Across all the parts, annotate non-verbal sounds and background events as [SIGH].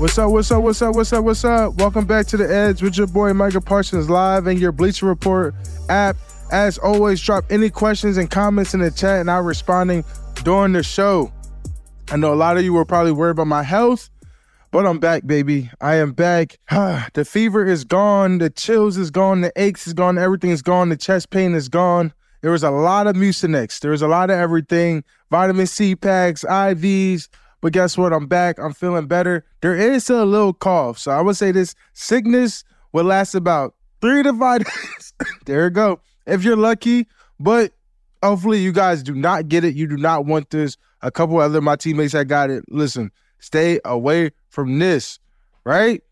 What's up, what's up, what's up, what's up, what's up? Welcome back to The Edge with your boy Micah Parsons live and your Bleacher Report app. As always, drop any questions and comments in the chat and I'm responding during the show. I know a lot of you were probably worried about my health, but I'm back, baby. I am back. [SIGHS] the fever is gone, the chills is gone, the aches is gone, everything is gone, the chest pain is gone. There was a lot of Mucinex. There was a lot of everything. Vitamin C packs, IVs, but guess what? I'm back. I'm feeling better. There is a little cough. So I would say this sickness will last about three to five [LAUGHS] days. there you go. If you're lucky, but hopefully you guys do not get it. You do not want this. A couple other my teammates that got it. Listen, stay away from this, right?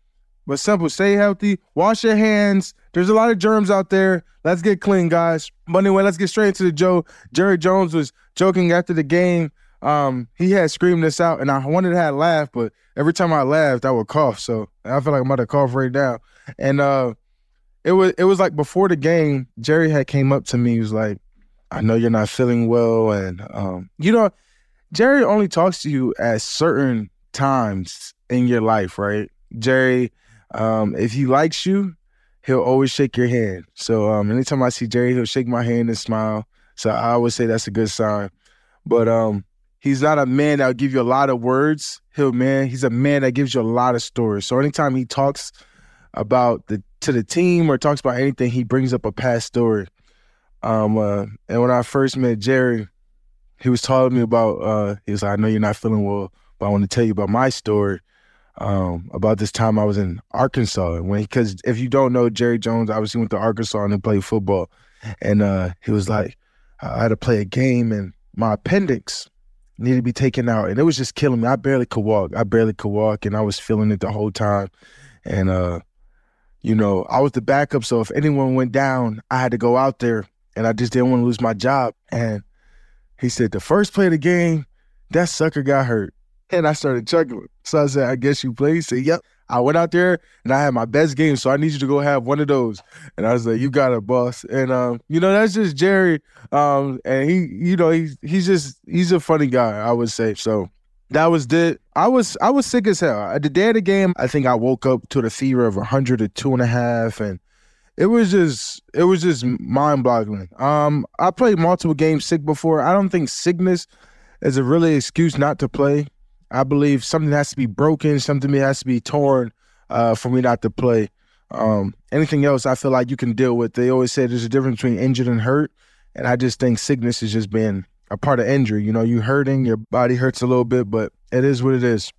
But simple, stay healthy, wash your hands. There's a lot of germs out there. Let's get clean, guys. But anyway, let's get straight into the Joe. Jerry Jones was joking after the game um, he had screamed this out, and I wanted to have laugh, but every time I laughed, I would cough. So I feel like I'm about to cough right now. And uh, it was it was like before the game, Jerry had came up to me. He was like, "I know you're not feeling well, and um, you know, Jerry only talks to you at certain times in your life, right? Jerry, um, if he likes you, he'll always shake your hand. So um, anytime I see Jerry, he'll shake my hand and smile. So I always say that's a good sign. But um, He's not a man that'll give you a lot of words. He'll man, he's a man that gives you a lot of stories. So anytime he talks about the to the team or talks about anything, he brings up a past story. Um, uh, and when I first met Jerry, he was telling me about. Uh, he was like, "I know you're not feeling well, but I want to tell you about my story." Um, about this time I was in Arkansas, And when because if you don't know Jerry Jones, obviously went to Arkansas and played football, and uh, he was like, I had to play a game and my appendix needed to be taken out, and it was just killing me. I barely could walk. I barely could walk, and I was feeling it the whole time. And uh, you know, I was the backup, so if anyone went down, I had to go out there, and I just didn't want to lose my job. And he said, the first play of the game, that sucker got hurt, and I started chuckling. So I said, I guess you played. He said, Yep. I went out there and I had my best game, so I need you to go have one of those. And I was like, "You got a boss." And um, you know, that's just Jerry. Um, and he, you know, he's he's just he's a funny guy, I would say. So that was it. I was I was sick as hell. The day of the game, I think I woke up to the fever of 100 or two and a half, and it was just it was just mind boggling. Um, I played multiple games sick before. I don't think sickness is a really excuse not to play. I believe something has to be broken, something has to be torn uh, for me not to play. Um, anything else, I feel like you can deal with. They always say there's a difference between injured and hurt, and I just think sickness is just being a part of injury. You know, you're hurting, your body hurts a little bit, but it is what it is.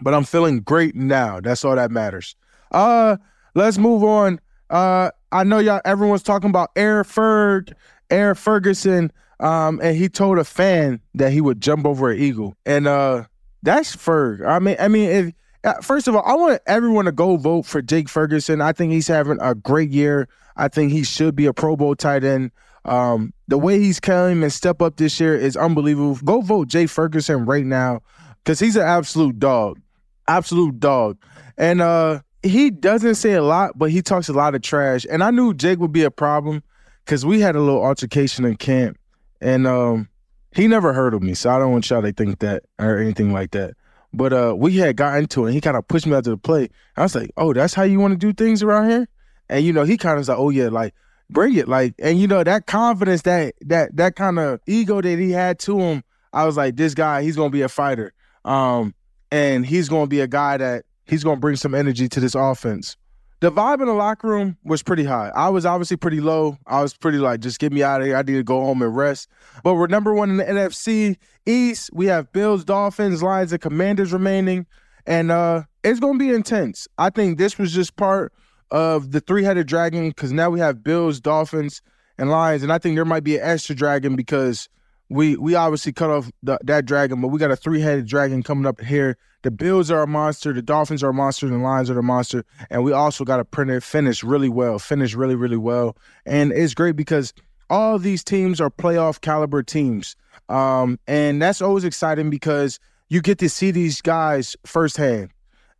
But I'm feeling great now. That's all that matters. Uh, let's move on. Uh, I know y'all. Everyone's talking about Air Ferg, Air Ferguson. Um, and he told a fan that he would jump over an eagle, and uh, that's Ferg. I mean, I mean, if uh, first of all, I want everyone to go vote for Jake Ferguson. I think he's having a great year. I think he should be a Pro Bowl tight end. Um, the way he's coming and step up this year is unbelievable. Go vote Jake Ferguson right now because he's an absolute dog, absolute dog. And uh, he doesn't say a lot, but he talks a lot of trash. And I knew Jake would be a problem because we had a little altercation in camp, and um, he never heard of me, so I don't want y'all to think that or anything like that. But uh, we had got into it. and He kind of pushed me out to the plate. I was like, "Oh, that's how you want to do things around here?" And you know, he kind of was like, "Oh yeah, like bring it." Like, and you know, that confidence, that that that kind of ego that he had to him, I was like, "This guy, he's gonna be a fighter, um, and he's gonna be a guy that he's gonna bring some energy to this offense." The vibe in the locker room was pretty high. I was obviously pretty low. I was pretty like, just get me out of here. I need to go home and rest. But we're number one in the NFC East. We have Bills, Dolphins, Lions, and Commanders remaining. And uh it's gonna be intense. I think this was just part of the three-headed dragon because now we have Bills, Dolphins, and Lions. And I think there might be an extra dragon because we we obviously cut off the, that dragon, but we got a three headed dragon coming up here. The Bills are a monster, the Dolphins are a monster, the Lions are a monster. And we also got a printer finish really well, finish really, really well. And it's great because all these teams are playoff caliber teams. Um, and that's always exciting because you get to see these guys firsthand.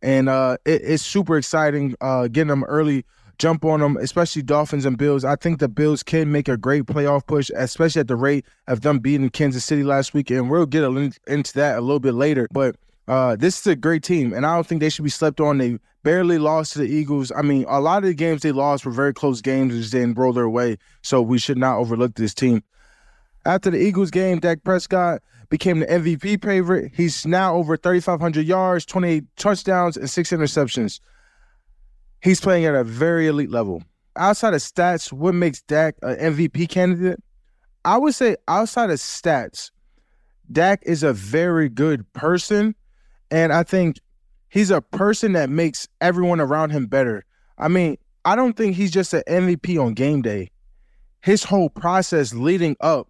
And uh, it, it's super exciting uh, getting them early jump on them, especially Dolphins and Bills. I think the Bills can make a great playoff push, especially at the rate of them beating Kansas City last week. And we'll get into that a little bit later. But Uh, this is a great team, and I don't think they should be slept on. They barely lost to the Eagles. I mean, a lot of the games they lost were very close games and just didn't roll their way. So we should not overlook this team. After the Eagles game, Dak Prescott became the MVP favorite. He's now over 3,500 yards, 28 touchdowns, and six interceptions. He's playing at a very elite level. Outside of stats, what makes Dak an MVP candidate? I would say outside of stats, Dak is a very good person. And I think he's a person that makes everyone around him better. I mean, I don't think he's just an MVP on game day. His whole process leading up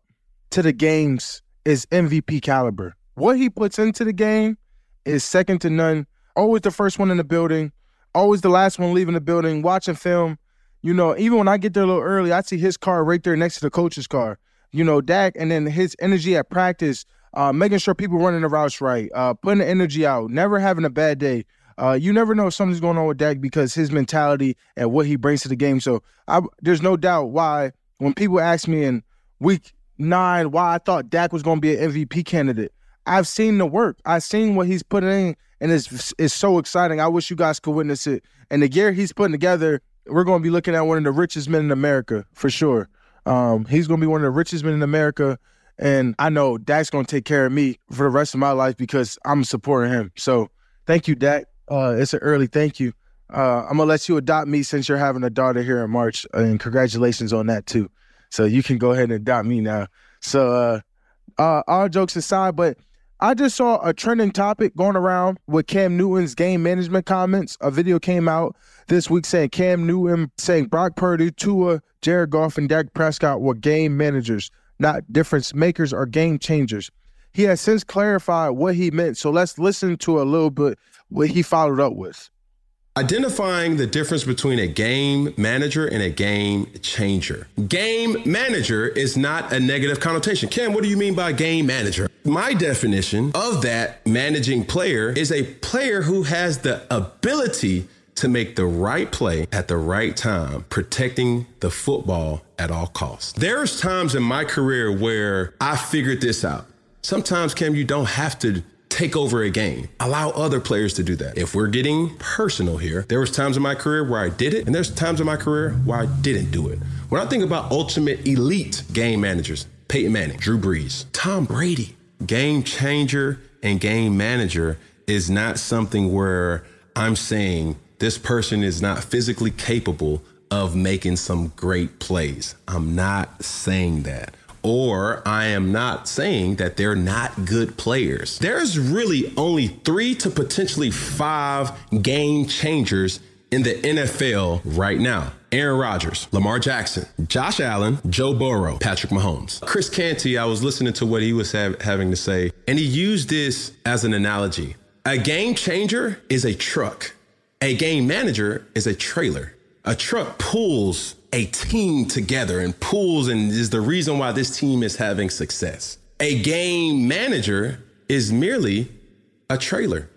to the games is MVP caliber. What he puts into the game is second to none. Oh, Always the first one in the building, always the last one leaving the building, watching film. You know, even when I get there a little early, I see his car right there next to the coach's car. You know, Dak, and then his energy at practice, uh, making sure people running the routes right, uh, putting the energy out, never having a bad day. Uh, you never know if something's going on with Dak because his mentality and what he brings to the game. So I, there's no doubt why when people ask me in week nine why I thought Dak was going to be an MVP candidate, I've seen the work. I've seen what he's putting in, and it's it's so exciting. I wish you guys could witness it. And the gear he's putting together, we're going to be looking at one of the richest men in America for sure. Um, he's going to be one of the richest men in America. And I know Dak's going to take care of me for the rest of my life because I'm supporting him. So thank you, Dak. Uh, it's an early thank you. Uh, I'm to let you adopt me since you're having a daughter here in March. And congratulations on that, too. So you can go ahead and adopt me now. So, uh, uh, all jokes aside, but I just saw a trending topic going around with Cam Newton's game management comments. A video came out this week saying Cam Newton saying Brock Purdy, Tua, Jared Goff, and Dak Prescott were game managers, not difference makers or game changers. He has since clarified what he meant. So let's listen to a little bit what he followed up with. Identifying the difference between a game manager and a game changer. Game manager is not a negative connotation. Ken, what do you mean by game manager? My definition of that managing player is a player who has the ability to make the right play at the right time, protecting the football at all costs. There's times in my career where I figured this out. Sometimes, Cam, you don't have to take over a game. Allow other players to do that. If we're getting personal here, there was times in my career where I did it, and there's times in my career where I didn't do it. When I think about ultimate elite game managers, Peyton Manning, Drew Brees, Tom Brady, game changer and game manager is not something where I'm saying this person is not physically capable of making some great plays. I'm not saying that or I am not saying that they're not good players. There's really only three to potentially five game changers in the NFL right now. Aaron Rodgers, Lamar Jackson, Josh Allen, Joe Burrow, Patrick Mahomes. Chris Canty, I was listening to what he was have, having to say, and he used this as an analogy. A game changer is a truck. A game manager is a trailer. A truck pulls a team together and pulls and is the reason why this team is having success. A game manager is merely a trailer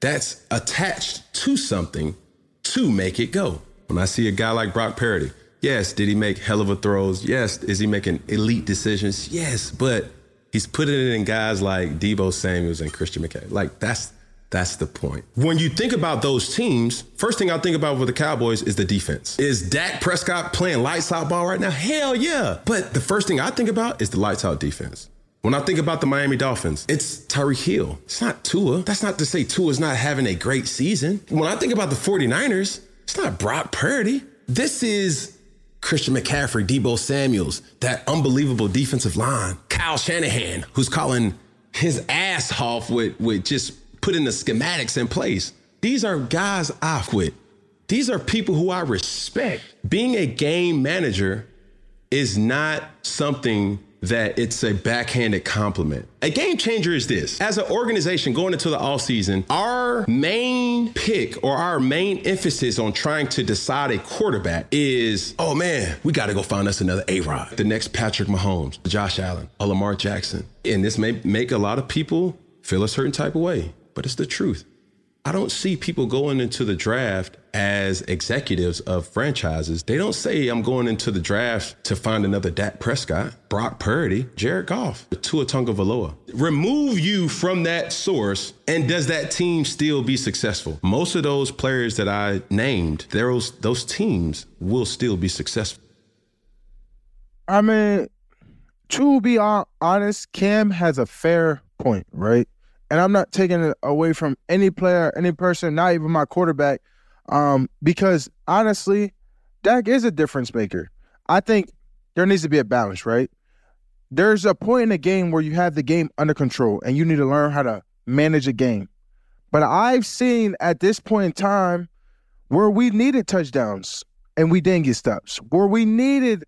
that's attached to something to make it go. When I see a guy like Brock Purdy, yes, did he make hell of a throws? Yes. Is he making elite decisions? Yes. But he's putting it in guys like Deebo Samuels and Christian McCaffrey. Like that's that's the point. When you think about those teams, first thing I think about with the Cowboys is the defense. Is Dak Prescott playing lights out ball right now? Hell yeah. But the first thing I think about is the lights out defense. When I think about the Miami Dolphins, it's Tyreek Hill. It's not Tua. That's not to say Tua's not having a great season. When I think about the 49ers, it's not Brock Purdy. This is Christian McCaffrey, Deebo Samuels, that unbelievable defensive line. Kyle Shanahan, who's calling his ass off with, with just putting the schematics in place. These are guys I quit. These are people who I respect. Being a game manager is not something that it's a backhanded compliment. A game changer is this. As an organization going into the offseason, our main pick or our main emphasis on trying to decide a quarterback is, oh man, we got to go find us another A-Rod. The next Patrick Mahomes, Josh Allen, a Lamar Jackson. And this may make a lot of people feel a certain type of way but it's the truth. I don't see people going into the draft as executives of franchises. They don't say, I'm going into the draft to find another Dak Prescott, Brock Purdy, Jared Goff, Tua Tagovailoa. Remove you from that source, and does that team still be successful? Most of those players that I named, those, those teams will still be successful. I mean, to be honest, Cam has a fair point, right? And I'm not taking it away from any player, any person, not even my quarterback, um, because honestly, Dak is a difference maker. I think there needs to be a balance, right? There's a point in the game where you have the game under control and you need to learn how to manage a game. But I've seen at this point in time where we needed touchdowns and we didn't get stops, where we needed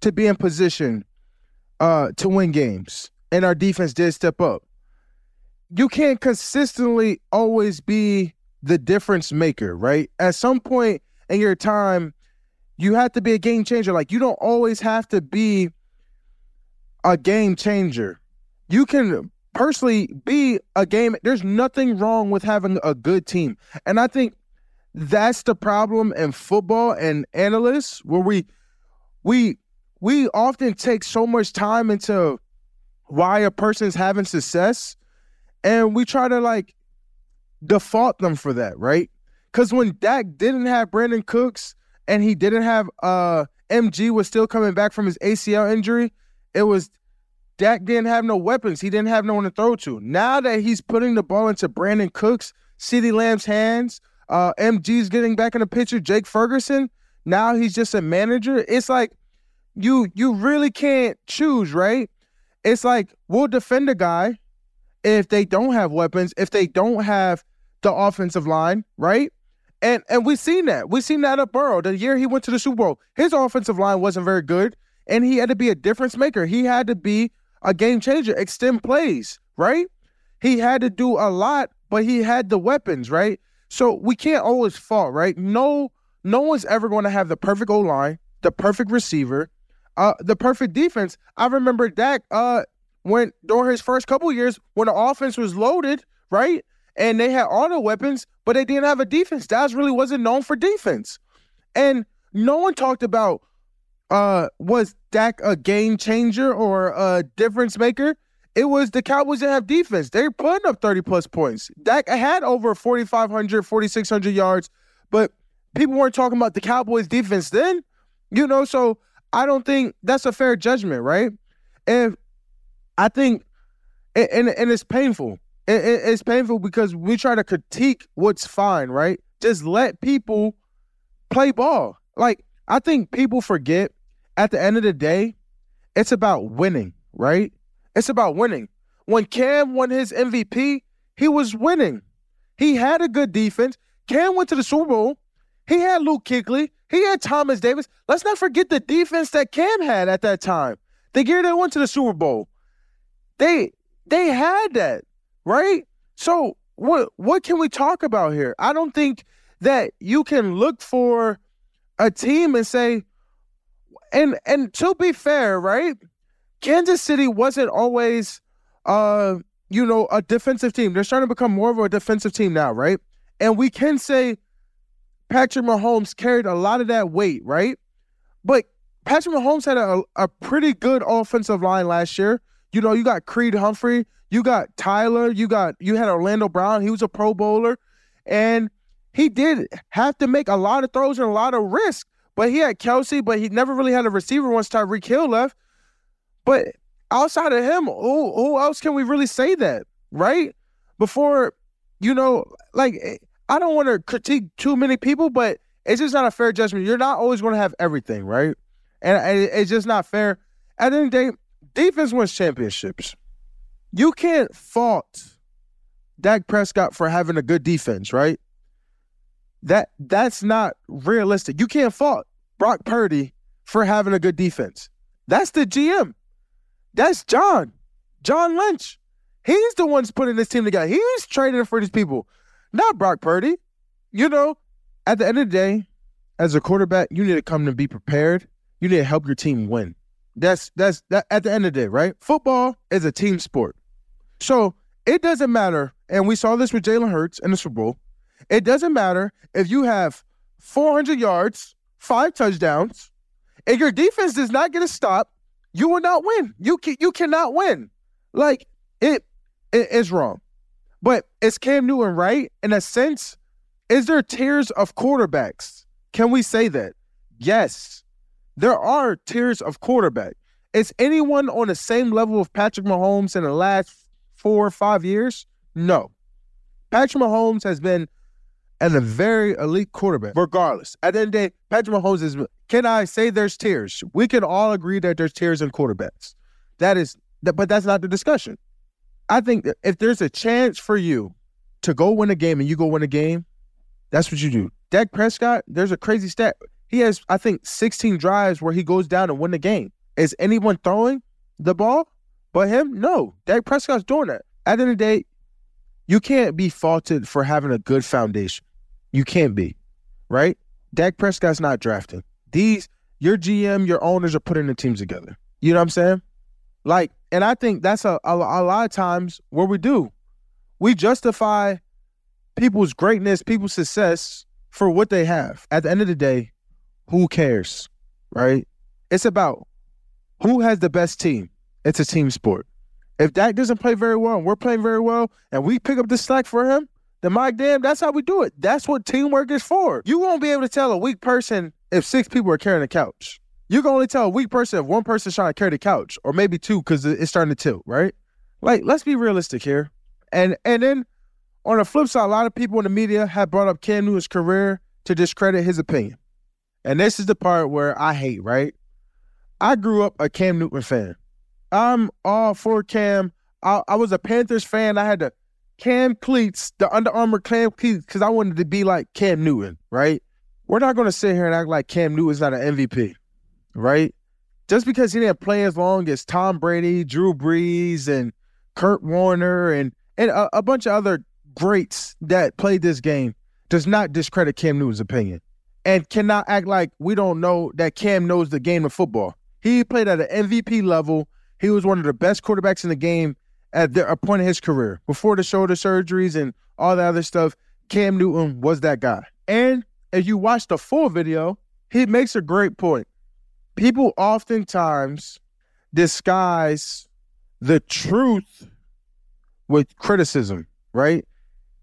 to be in position uh, to win games and our defense did step up you can't consistently always be the difference maker, right? At some point in your time, you have to be a game changer. Like you don't always have to be a game changer. You can personally be a game. There's nothing wrong with having a good team. And I think that's the problem in football and analysts where we we we often take so much time into why a person's having success and we try to like default them for that, right? Because when Dak didn't have Brandin Cooks and he didn't have uh MG was still coming back from his ACL injury, it was Dak didn't have no weapons. He didn't have no one to throw to. Now that he's putting the ball into Brandin Cooks, CeeDee Lamb's hands, uh, MG's getting back in the picture, Jake Ferguson, now he's just a manager. It's like you you really can't choose, right? It's like we'll defend a guy if they don't have weapons, if they don't have the offensive line, right? And and we've seen that. We've seen that at Burrow. The year he went to the Super Bowl, his offensive line wasn't very good, and he had to be a difference maker. He had to be a game changer, extend plays, right? He had to do a lot, but he had the weapons, right? So we can't always fault, right? No, no one's ever going to have the perfect O line, the perfect receiver, uh, the perfect defense. I remember Dak uh when during his first couple years when the offense was loaded, right? And they had all the weapons, but they didn't have a defense. Dallas really wasn't known for defense. And no one talked about uh was Dak a game changer or a difference maker? It was the Cowboys that have defense. They're putting up 30 plus points. Dak had over 4,500, 4,600 yards, but people weren't talking about the Cowboys defense then, you know? So I don't think that's a fair judgment, right? If I think, and and it's painful. it's painful because we try to critique what's fine, right? Just let people play ball. Like I think people forget at the end of the day, it's about winning, right? It's about winning. When Cam won his MVP, he was winning. He had a good defense. Cam went to the Super Bowl. He had Luke Kuechly. He had Thomas Davis. Let's not forget the defense that Cam had at that time. The year they went to the Super Bowl. They they had that, right? So what what can we talk about here? I don't think that you can look for a team and say and and to be fair, right? Kansas City wasn't always uh you know a defensive team. They're starting to become more of a defensive team now, right? And we can say Patrick Mahomes carried a lot of that weight, right? But Patrick Mahomes had a, a pretty good offensive line last year. You know, you got Creed Humphrey, you got Tyler, you got you had Orlando Brown. He was a Pro Bowler, and he did have to make a lot of throws and a lot of risk. But he had Kelce, but he never really had a receiver once Tyreek Hill left. But outside of him, who, who else can we really say that, right? Before, you know, like eh, I don't want to critique too many people, but it's just not a fair judgment. You're not always going to have everything, right? And it's just not fair. At the end of the day, defense wins championships. You can't fault Dak Prescott for having a good defense, right? That that's not realistic. You can't fault Brock Purdy for having a good defense. That's the GM. That's John. John Lynch. He's the one's putting this team together. He's trading for these people, not Brock Purdy. You know, at the end of the day, as a quarterback, you need to come and be prepared. You need to help your team win. That's that's that at the end of the day, right? Football is a team sport. So it doesn't matter. And we saw this with Jalen Hurts in the Super Bowl. It doesn't matter if you have 400 yards, five touchdowns, and your defense does not get a stop, you will not win. You can, you cannot win. Like it, it is wrong. But is Cam Newton right in a sense? Is there tiers of quarterbacks? Can we say that? Yes, there are tiers of quarterback. Is anyone on the same level of Patrick Mahomes in the last four or five years? No. Patrick Mahomes has been and a very elite quarterback, regardless. At the end of the day, Patrick Mahomes is. Can I say there's tiers? We can all agree that there's tiers in quarterbacks. That is, but that's not the discussion. I think if there's a chance for you to go win a game and you go win a game, that's what you do. Dak Prescott, there's a crazy stat. He has, I think, 16 drives where he goes down and win the game. Is anyone throwing the ball but him? No. Dak Prescott's doing that. At the end of the day, you can't be faulted for having a good foundation. You can't be, right? Dak Prescott's not drafting. These, your GM, your owners are putting the teams together. You know what I'm saying? Like, and I think that's a, a, a lot of times what we do. We justify people's greatness, people's success for what they have. At the end of the day, who cares, right? It's about who has the best team. It's a team sport. If Dak doesn't play very well and we're playing very well and we pick up the slack for him, then my damn, that's how we do it. That's what teamwork is for. You won't be able to tell a weak person if six people are carrying a couch. You can only tell a weak person if one person's trying to carry the couch, or maybe two because it's starting to tilt, right? Like, let's be realistic here. And and then on the flip side, a lot of people in the media have brought up Cam Newton's career to discredit his opinion. And this is the part where I hate, right? I grew up a Cam Newton fan. I'm all for Cam. I, I was a Panthers fan. I had the Cam cleats, the Under Armour Cam cleats, because I wanted to be like Cam Newton, right? We're not going to sit here and act like Cam Newton's not an MVP, right? Just because he didn't play as long as Tom Brady, Drew Brees, and Kurt Warner, and and a, a bunch of other greats that played this game does not discredit Cam Newton's opinion and cannot act like we don't know that Cam knows the game of football. He played at an MVP level. He was one of the best quarterbacks in the game at the, a point of his career. Before the shoulder surgeries and all that other stuff, Cam Newton was that guy. And if you watch the full video, he makes a great point. People oftentimes disguise the truth with criticism, right?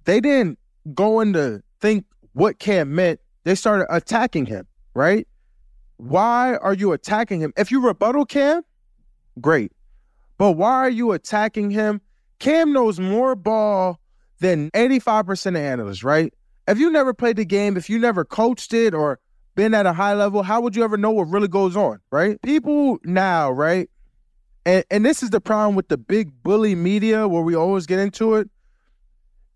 They didn't go into think what Cam meant. They started attacking him, right? Why are you attacking him? If you rebuttal Cam, great. But why are you attacking him? Cam knows more ball than 85% of analysts, right? If you never played the game, if you never coached it or been at a high level, how would you ever know what really goes on, right? People now, right? And and this is the problem with the big bully media where we always get into it.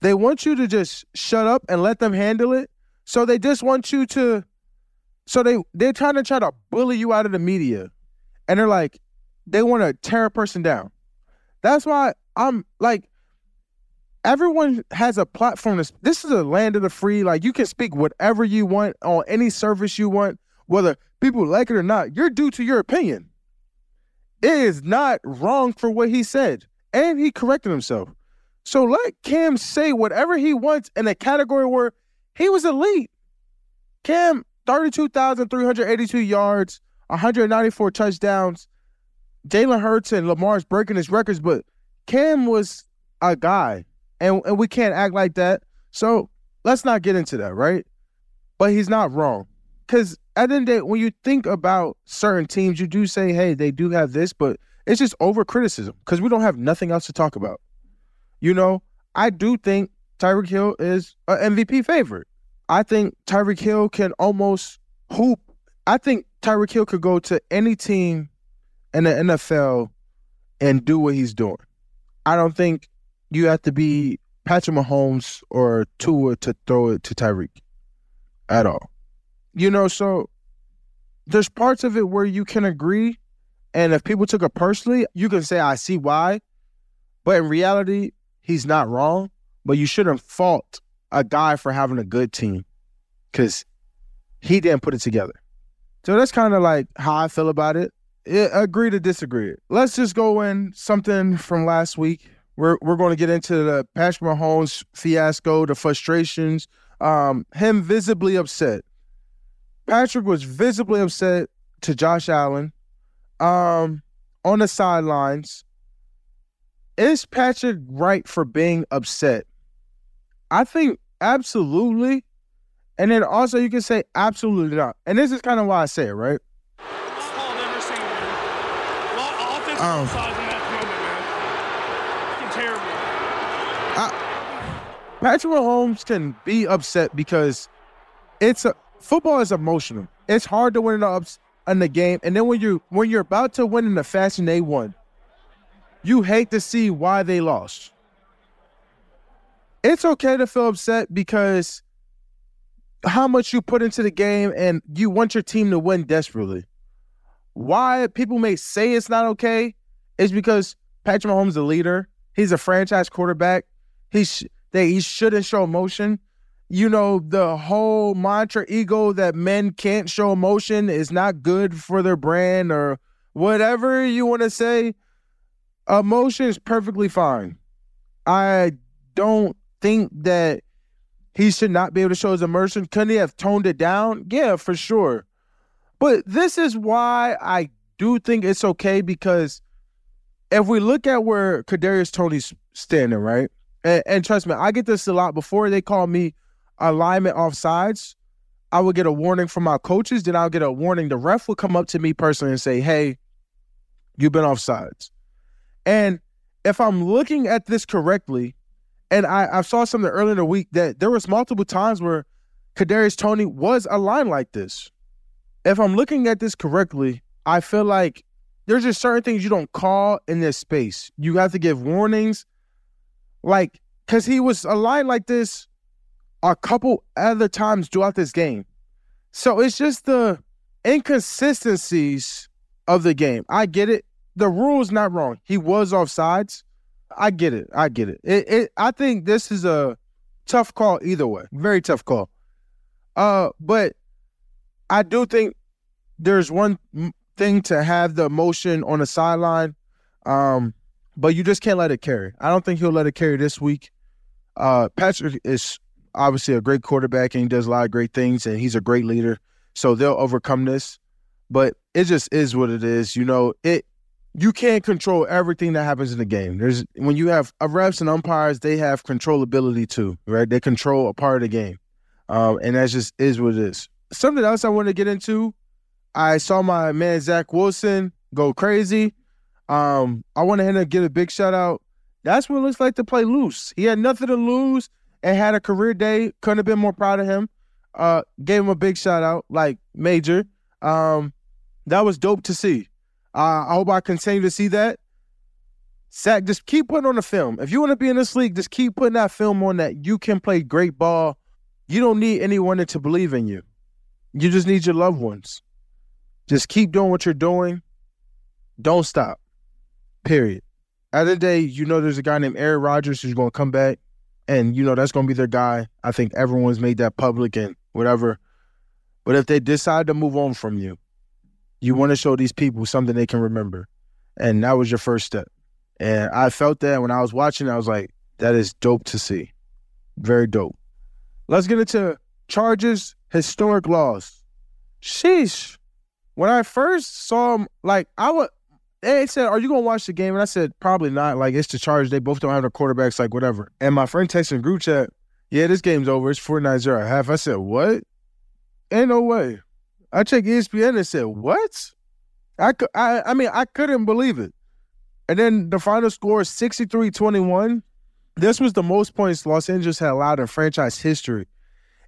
They want you to just shut up and let them handle it. So they just want you to so they they're trying to try to bully you out of the media. And they're like they want to tear a person down. That's why I'm like everyone has a platform. To, this is a land of the free. Like you can speak whatever you want on any service you want, whether people like it or not. You're due to your opinion. It is not wrong for what he said, and he corrected himself. So let Cam say whatever he wants in a category where he was elite. Cam, 32,382 yards, 194 touchdowns. Jalen Hurts and Lamar's breaking his records, but Cam was a guy and, and we can't act like that. So let's not get into that, right? But he's not wrong. Because at the end of the day, when you think about certain teams, you do say, hey, they do have this, but it's just over criticism because we don't have nothing else to talk about. You know, I do think Tyreek Hill is an MVP favorite. I think Tyreek Hill can almost hoop. I think Tyreek Hill could go to any team in the NFL and do what he's doing. I don't think you have to be Patrick Mahomes or Tua to throw it to Tyreek at all. You know, so there's parts of it where you can agree. And if people took it personally, you can say, I see why. But in reality, he's not wrong. But you shouldn't fault a guy for having a good team because he didn't put it together. So that's kind of like how I feel about it. it. Agree to disagree. Let's just go in something from last week we're we're going to get into the Patrick Mahomes fiasco, the frustrations Um, him visibly upset. Patrick was visibly upset to Josh Allen um, on the sidelines. Is Patrick right for being upset? I think absolutely. And then also you can say absolutely not. And this is kind of why I say it, right? Um, I, Patrick Mahomes can be upset because it's a football is emotional. It's hard to win in the ups in the game, and then when you when you're about to win in the fashion they won, you hate to see why they lost. It's okay to feel upset because how much you put into the game and you want your team to win desperately. Why people may say it's not okay is because Patrick Mahomes is a leader. He's a franchise quarterback. He sh- he shouldn't show emotion. You know, the whole mantra ego that men can't show emotion is not good for their brand or whatever you want to say. Emotion is perfectly fine. I don't think that he should not be able to show his emotion. Couldn't he have toned it down? Yeah, for sure. But this is why I do think it's okay because if we look at where Kadarius Toney's standing, right? And, and, trust me, I get this a lot. Before they call me alignment offsides, I would get a warning from my coaches. Then I'll get a warning. The ref would come up to me personally and say, "Hey, you've been offsides." And if I'm looking at this correctly, and I, I saw something earlier in the week that there was multiple times where Kadarius Toney was aligned like this. If I'm looking at this correctly, I feel like there's just certain things you don't call in this space. You have to give warnings, like because he was aligned like this a couple other times throughout this game. So it's just the inconsistencies of the game. I get it. The rule is not wrong. He was offsides. I get it. I get it. It, it. I think this is a tough call either way. Very tough call. Uh, but I do think there's one thing to have the emotion on the sideline, um, but you just can't let it carry. I don't think he'll let it carry this week. Uh, Patrick is obviously a great quarterback and he does a lot of great things, and he's a great leader. So they'll overcome this, but it just is what it is. You know, it you can't control everything that happens in the game. There's when you have refs and umpires, they have controllability too, right? They control a part of the game, um, and that just is what it is. Something else I want to get into. I saw my man Zach Wilson go crazy. Um, I want to give a big shout out. That's what it looks like to play loose. He had nothing to lose and had a career day. Couldn't have been more proud of him. Uh, gave him a big shout out, like major. Um, that was dope to see. Uh, I hope I continue to see that. Zach, just keep putting on the film. If you want to be in this league, just keep putting that film on that you can play great ball. You don't need anyone to believe in you. You just need your loved ones. Just keep doing what you're doing. Don't stop. Period. At the, the day, you know there's a guy named Aaron Rodgers who's going to come back, and you know that's going to be their guy. I think everyone's made that public and whatever. But if they decide to move on from you, you want to show these people something they can remember. And that was your first step. And I felt that when I was watching, I was like, that is dope to see. Very dope. Let's get into Chargers, historic laws. Sheesh. When I first saw him, like, I would, they said, Are you to watch the game? And I said, Probably not. Like, it's the Chargers. They both don't have their quarterbacks, like, whatever. And my friend texted group chat, Yeah, this game's over. It's 49 0 half. I said, What? Ain't no way. I checked ESPN and said, "What?" I, I, I mean, I couldn't believe it. And then the final score is 63-21. This was the most points Los Angeles had allowed in franchise history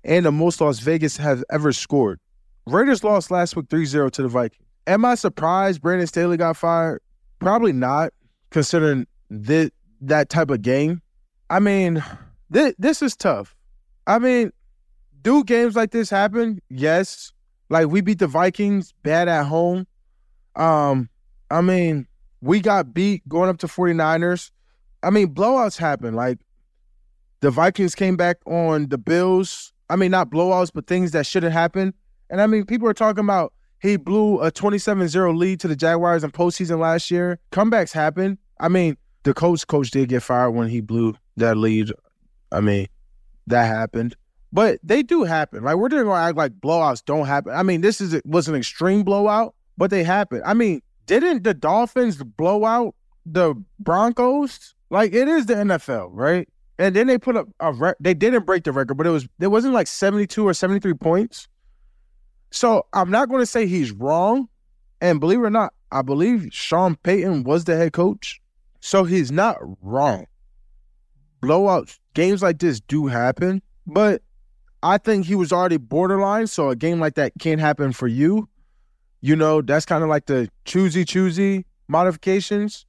and the most Las Vegas have ever scored. Raiders lost last week 3-0 to the Vikings. Am I surprised Brandon Staley got fired? Probably not, considering this, that type of game. I mean, this, this is tough. I mean, do games like this happen? Yes. Like we beat the Vikings bad at home. Um, I mean, we got beat going up to 49ers. I mean, blowouts happen. Like the Vikings came back on the Bills. I mean, not blowouts, but things that shouldn't happen. And I mean, people are talking about he blew a 27-0 lead to the Jaguars in postseason last year. Comebacks happen. I mean, the coach coach did get fired when he blew that lead. I mean, that happened. But they do happen. Like we're gonna act like blowouts don't happen. I mean, this is was an extreme blowout, but they happen. I mean, didn't the Dolphins blow out the Broncos? Like it is the NFL, right? And then they put up a re- they didn't break the record, but it was it wasn't like 72 or 73 points. So I'm not going to say he's wrong. And believe it or not, I believe Sean Payton was the head coach. So he's not wrong. Blowouts, games like this do happen, but I think he was already borderline. So a game like that can't happen for you. You know, that's kind of like the choosy choosy modifications.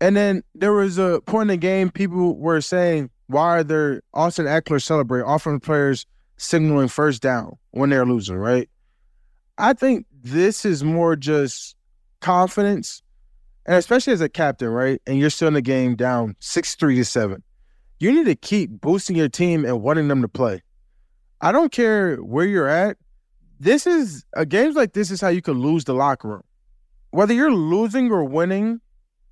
And then there was a point in the game, people were saying, why are there Austin Ekeler celebrate offensive players signaling first down when they're losing, right? I think this is more just confidence, and especially as a captain, right? And you're still in the game down six three to seven. You need to keep boosting your team and wanting them to play. I don't care where you're at. This is a games like this is how you can lose the locker room. Whether you're losing or winning,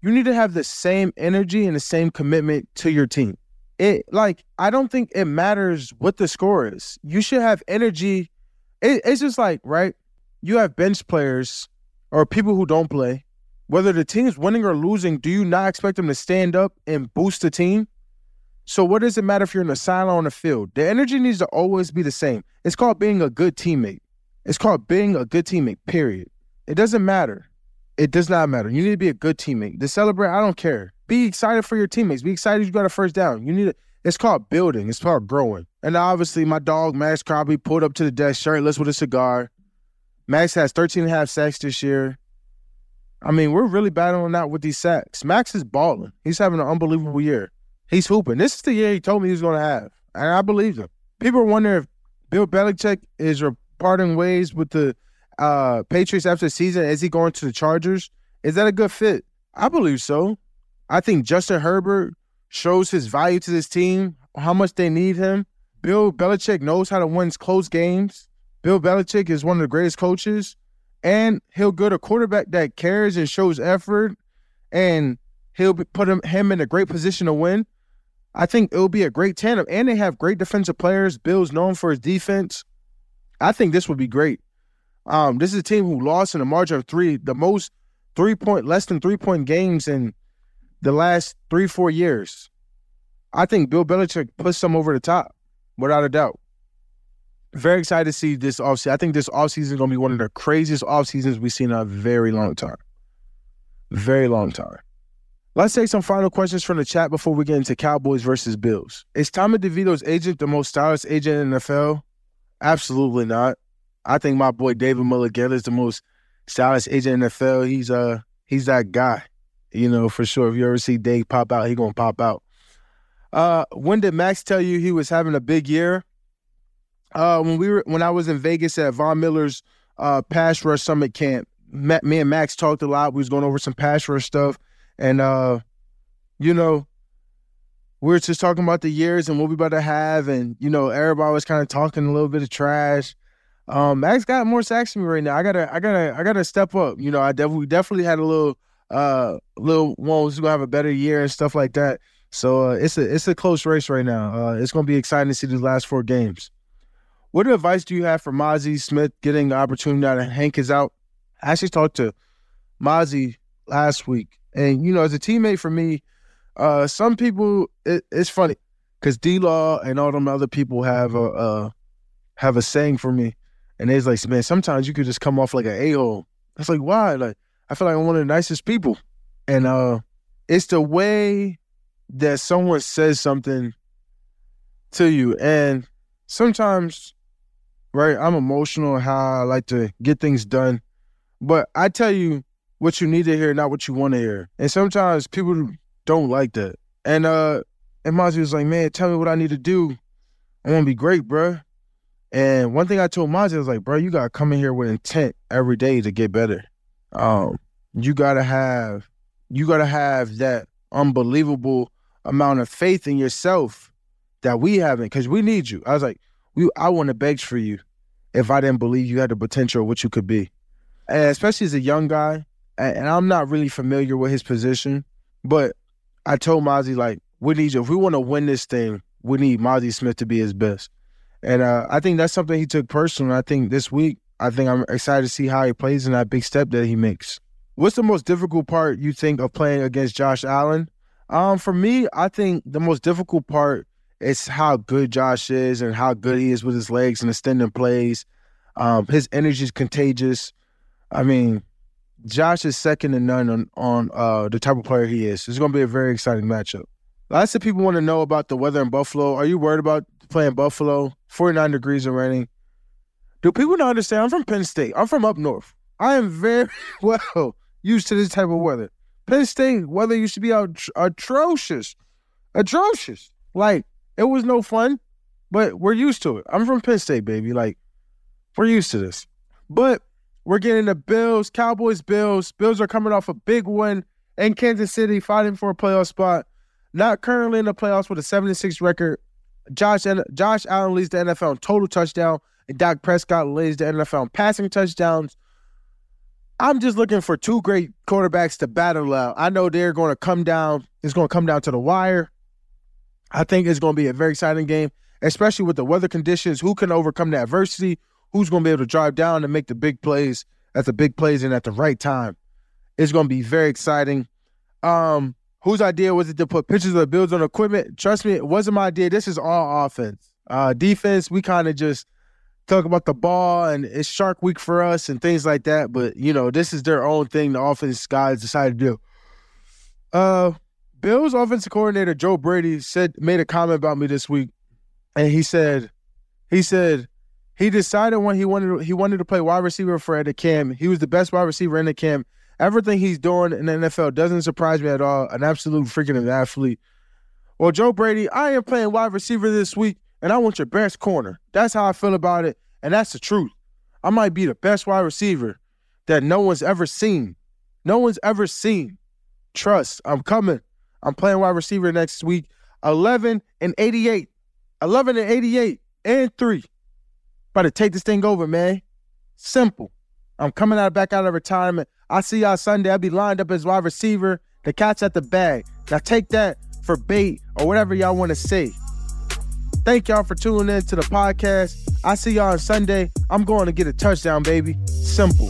you need to have the same energy and the same commitment to your team. It like I don't think it matters what the score is. You should have energy. It, it's just like right. You have bench players or people who don't play. Whether the team's winning or losing, do you not expect them to stand up and boost the team? So what does it matter if you're in the sideline on the field? The energy needs to always be the same. It's called being a good teammate. It's called being a good teammate. Period. It doesn't matter. It does not matter. You need to be a good teammate. To celebrate, I don't care. Be excited for your teammates. Be excited you got a first down. You need it. It's called building. It's called growing. And obviously, my dog Maxx Crosby pulled up to the desk shirtless with a cigar. Maxx has 13 and a half sacks this year. I mean, we're really battling out with these sacks. Maxx is balling. He's having an unbelievable year. He's hooping. This is the year he told me he was going to have, and I believe him. People are wondering if Bill Belichick is parting ways with the uh, Patriots after the season. Is he going to the Chargers? Is that a good fit? I believe so. I think Justin Herbert shows his value to this team, how much they need him. Bill Belichick knows how to win close games. Bill Belichick is one of the greatest coaches, and he'll get a quarterback that cares and shows effort, and he'll put him, him in a great position to win. I think it'll be a great tandem, and they have great defensive players. Bill's known for his defense. I think this would be great. Um, this is a team who lost in a margin of three, the most three point, less than three point games in the last three, four years. I think Bill Belichick puts them over the top, without a doubt. Very excited to see this offseason. I think this offseason is going to be one of the craziest off seasons we've seen in a very long time. Very long time. Let's take some final questions from the chat before we get into Cowboys versus Bills. Is Tommy DeVito's agent the most stylish agent in NFL? Absolutely not. I think my boy David Mulugheta is the most stylish agent in NFL. He's uh he's that guy. You know, for sure. If you ever see Dave pop out, he gonna pop out. Uh, when did Maxx tell you he was having a big year? Uh, when we were when I was in Vegas at Von Miller's uh pass rush summit camp, me and Maxx talked a lot. We was going over some pass rush stuff, and uh, you know, we are just talking about the years and what we about to have, and you know, everybody was kind of talking a little bit of trash. Um, Maxx got more sacks than me right now. I gotta, I gotta, I gotta step up. You know, I definitely, definitely had a little, uh, little one who's gonna have a better year and stuff like that. So uh, it's a, it's a close race right now. Uh, it's gonna be exciting to see these last four games. What advice do you have for Mazi Smith getting the opportunity now that Hank is out? I actually talked to Mazi last week, and you know, as a teammate for me, uh, some people it, it's funny because D Law and all them other people have a uh, have a saying for me and it's like, man, sometimes you could just come off like an a hole. That's like, why? Like, I feel like I'm one of the nicest people. And uh it's the way that someone says something to you. And sometimes, right, I'm emotional how I like to get things done. But I tell you what you need to hear, not what you want to hear. And sometimes people don't like that. And uh and Mazi was like, man, tell me what I need to do. I want to be great, bro. And one thing I told Mazi was like, bro, you gotta come in here with intent every day to get better. Um, you gotta have you gotta have that unbelievable amount of faith in yourself that we haven't, because we need you. I was like, we I wouldn't have begged for you if I didn't believe you had the potential of what you could be. And especially as a young guy, and I'm not really familiar with his position, but I told Mazi, like, we need you. If we want to win this thing, we need Mazi Smith to be his best. And uh, I think that's something he took personal. I think this week, I think I'm excited to see how he plays in that big step that he makes. What's the most difficult part you think of playing against Josh Allen? Um, for me, I think the most difficult part is how good Josh is and how good he is with his legs and extending plays. Um, his energy is contagious. I mean, Josh is second to none on on uh, the type of player he is. It's going to be a very exciting matchup. Lots of people want to know about the weather in Buffalo. Are you worried about playing Buffalo? 49 degrees and raining. Do people not understand? I'm from Penn State. I'm from up north. I am very [LAUGHS] well used to this type of weather. Penn State weather used to be atrocious. Atrocious. Like, it was no fun, but we're used to it. I'm from Penn State, baby. Like, we're used to this. But we're getting the Bills, Cowboys, Bills. Bills are coming off a big win in Kansas City, fighting for a playoff spot. Not currently in the playoffs with a 76 record. Josh Josh Allen leads the NFL in total touchdown, and Dak Prescott leads the NFL in passing touchdowns. I'm just looking for two great quarterbacks to battle out. I know they're going to come down. It's going to come down to the wire. I think it's going to be a very exciting game, especially with the weather conditions. Who can overcome the adversity? Who's going to be able to drive down and make the big plays at the big plays and at the right time? It's going to be very exciting. Um, whose idea was it to put pictures of the Bills on equipment? Trust me, it wasn't my idea. This is all offense. Uh, defense, we kind of just talk about the ball and it's Shark Week for us and things like that. But you know, this is their own thing. The offense guys decided to do. Uh, Bills offensive coordinator Joe Brady said made a comment about me this week, and he said, he said he decided when he wanted he wanted to play wide receiver for the camp. He was the best wide receiver in the camp. Everything he's doing in the NFL doesn't surprise me at all. An absolute freaking athlete. Well, Joe Brady, I am playing wide receiver this week and I want your best corner. That's how I feel about it, and that's the truth. I might be the best wide receiver that no one's ever seen. No one's ever seen. Trust, I'm coming. I'm playing wide receiver next week. 11 and 88. 11 and 88 and 3. About to take this thing over, man. Simple. I'm coming out back out of retirement. I see y'all Sunday. I'll be lined up as wide receiver. The cat's at the bag. Now take that for bait or whatever y'all want to say. Thank y'all for tuning in to the podcast. I see y'all on Sunday. I'm going to get a touchdown, baby. Simple.